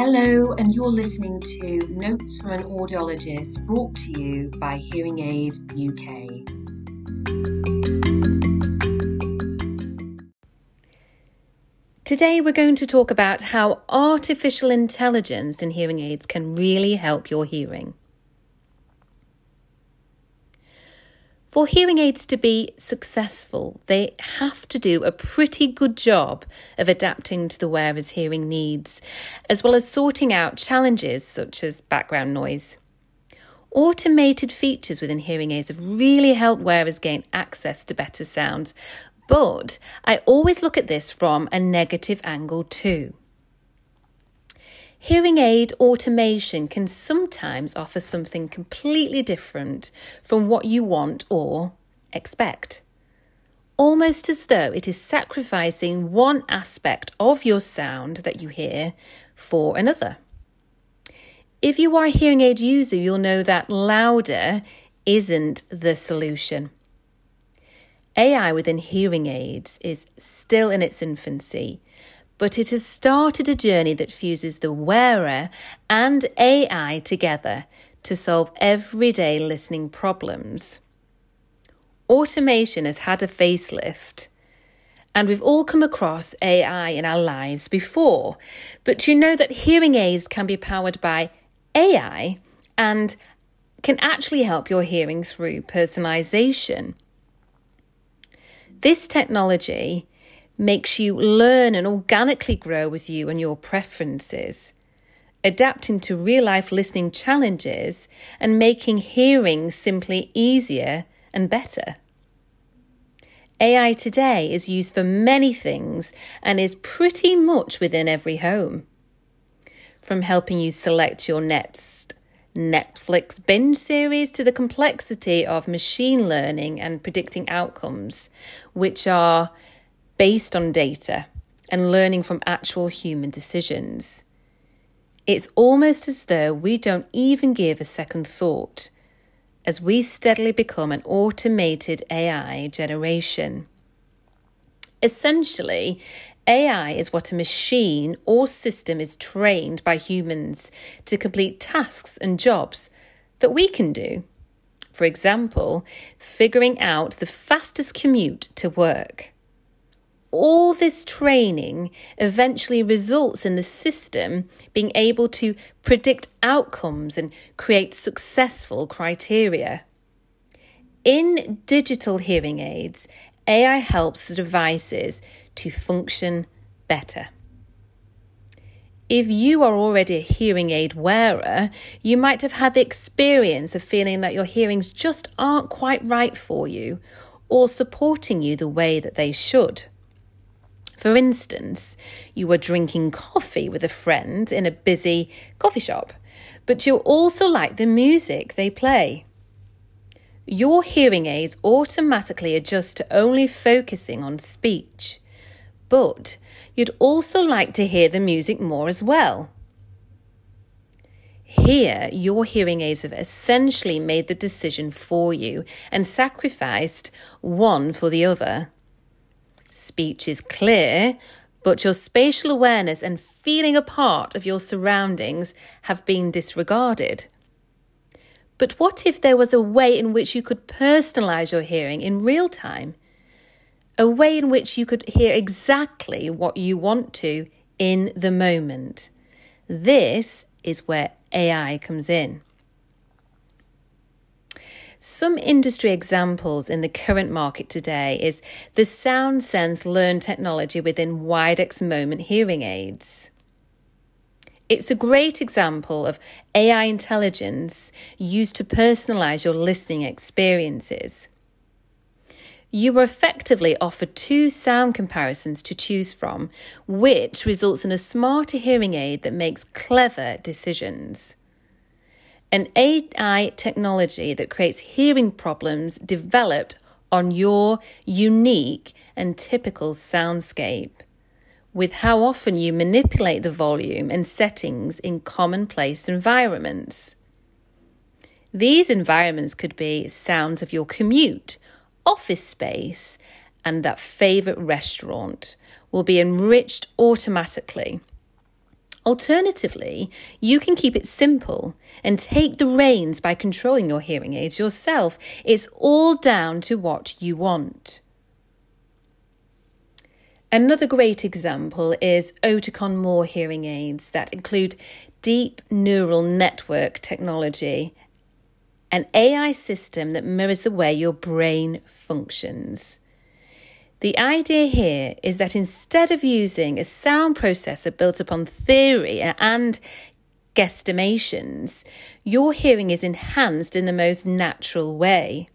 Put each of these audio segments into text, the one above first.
Hello, and you're listening to Notes from an Audiologist brought to you by Hearing Aid UK. Today, we're going to talk about how artificial intelligence in hearing aids can really help your hearing. For hearing aids to be successful, they have to do a pretty good job of adapting to the wearer's hearing needs, as well as sorting out challenges such as background noise. Automated features within hearing aids have really helped wearers gain access to better sound, but I always look at this from a negative angle too. Hearing aid automation can sometimes offer something completely different from what you want or expect. Almost as though it is sacrificing one aspect of your sound that you hear for another. If you are a hearing aid user, you'll know that louder isn't the solution. AI within hearing aids is still in its infancy, but it has started a journey that fuses the wearer and AI together to solve everyday listening problems. Automation has had a facelift. And we've all come across AI in our lives before, but you know that hearing aids can be powered by AI and can actually help your hearing through personalization. This technology makes you learn and organically grow with you and your preferences, adapting to real life listening challenges and making hearing simply easier and better. AI today is used for many things and is pretty much within every home. From helping you select your next Netflix binge series to the complexity of machine learning and predicting outcomes, which are based on data and learning from actual human decisions. It's almost as though we don't even give a second thought as we steadily become an automated AI generation. Essentially, AI is what a machine or system is trained by humans to complete tasks and jobs that we can do. For example, figuring out the fastest commute to work all this training eventually results in the system being able to predict outcomes and create successful criteria. In digital hearing aids, AI helps the devices to function better. If you are already a hearing aid wearer, you might have had the experience of feeling that your hearings just aren't quite right for you or supporting you the way that they should. For instance, you were drinking coffee with a friend in a busy coffee shop, but you also like the music they play. Your hearing aids automatically adjust to only focusing on speech, but you'd also like to hear the music more as well. Here, your hearing aids have essentially made the decision for you and sacrificed one for the other. Speech is clear, but your spatial awareness and feeling a part of your surroundings have been disregarded. But what if there was a way in which you could personalize your hearing in real time? A way in which you could hear exactly what you want to in the moment. This is where AI comes in. Some industry examples in the current market today is the SoundSense Learn technology within Widex Moment hearing aids. It's a great example of AI intelligence used to personalize your listening experiences. You are effectively offered two sound comparisons to choose from, which results in a smarter hearing aid that makes clever decisions an AI technology that creates hearing problems developed on your unique and typical soundscape, with how often you manipulate the volume and settings in commonplace environments. These environments could be sounds of your commute, office space, and that favourite restaurant will be enriched automatically Alternatively, you can keep it simple and take the reins by controlling your hearing aids yourself. It's all down to what you want. Another great example is Oticon More hearing aids that include deep neural network technology, an AI system that mirrors the way your brain functions. The idea here is that instead of using a sound processor built upon theory and guesstimations, your hearing is enhanced in the most natural way.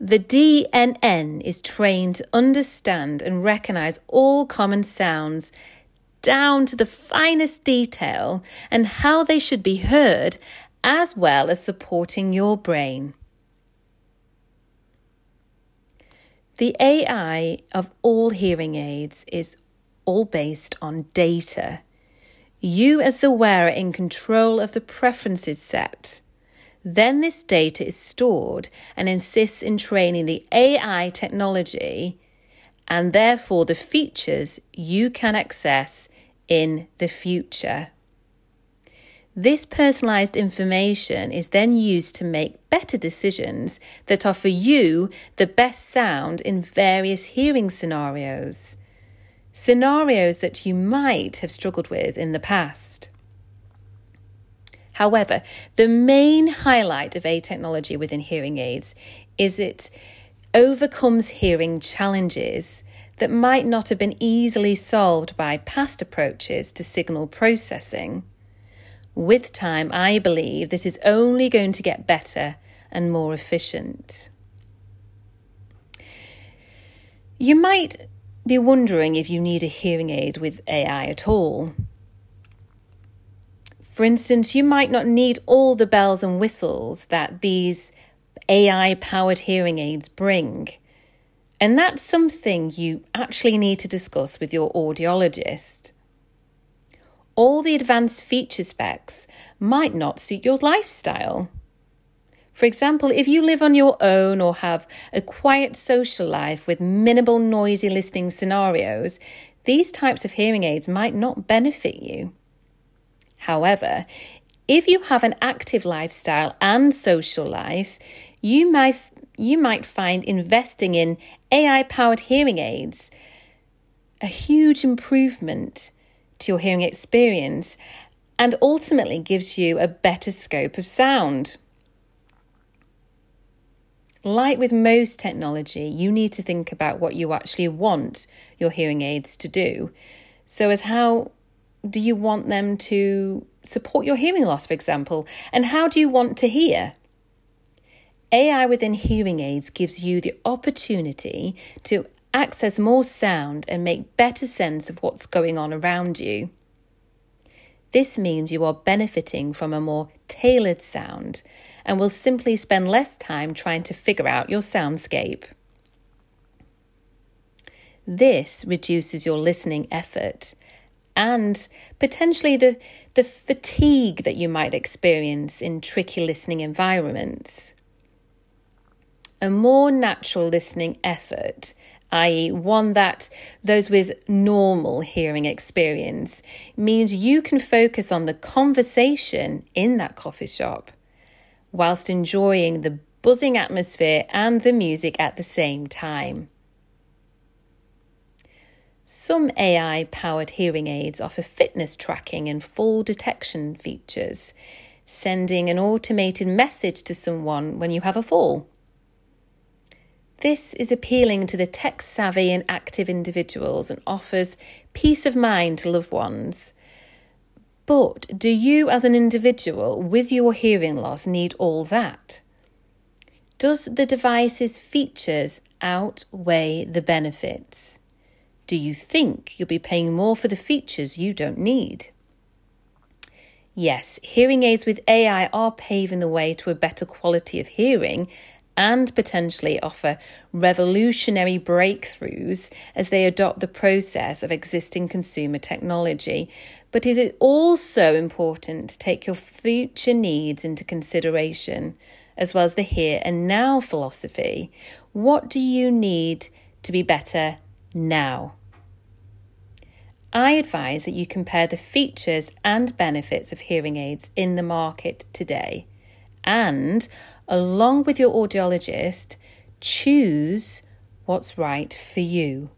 The DNN is trained to understand and recognize all common sounds down to the finest detail and how they should be heard, as well as supporting your brain. The AI of all hearing aids is all based on data. You, as the wearer, in control of the preferences set. Then this data is stored and insists in training the AI technology and therefore the features you can access in the future. This personalised information is then used to make better decisions that offer you the best sound in various hearing scenarios. Scenarios that you might have struggled with in the past. However, the main highlight of A technology within hearing aids is it overcomes hearing challenges that might not have been easily solved by past approaches to signal processing. With time, I believe this is only going to get better and more efficient. You might be wondering if you need a hearing aid with AI at all. For instance, you might not need all the bells and whistles that these AI powered hearing aids bring. And that's something you actually need to discuss with your audiologist all the advanced feature specs might not suit your lifestyle. For example, if you live on your own or have a quiet social life with minimal noisy listening scenarios, these types of hearing aids might not benefit you. However, if you have an active lifestyle and social life, you might, you might find investing in AI powered hearing aids a huge improvement to your hearing experience and ultimately gives you a better scope of sound. Like with most technology, you need to think about what you actually want your hearing aids to do. So, as how do you want them to support your hearing loss, for example, and how do you want to hear? AI within hearing aids gives you the opportunity to access more sound and make better sense of what's going on around you. This means you are benefiting from a more tailored sound and will simply spend less time trying to figure out your soundscape. This reduces your listening effort and potentially the, the fatigue that you might experience in tricky listening environments. A more natural listening effort i.e., one that those with normal hearing experience, means you can focus on the conversation in that coffee shop whilst enjoying the buzzing atmosphere and the music at the same time. Some AI powered hearing aids offer fitness tracking and fall detection features, sending an automated message to someone when you have a fall. This is appealing to the tech savvy and active individuals and offers peace of mind to loved ones. But do you, as an individual with your hearing loss, need all that? Does the device's features outweigh the benefits? Do you think you'll be paying more for the features you don't need? Yes, hearing aids with AI are paving the way to a better quality of hearing and potentially offer revolutionary breakthroughs as they adopt the process of existing consumer technology. But is it also important to take your future needs into consideration, as well as the here and now philosophy? What do you need to be better now? I advise that you compare the features and benefits of hearing aids in the market today and, along with your audiologist, choose what's right for you.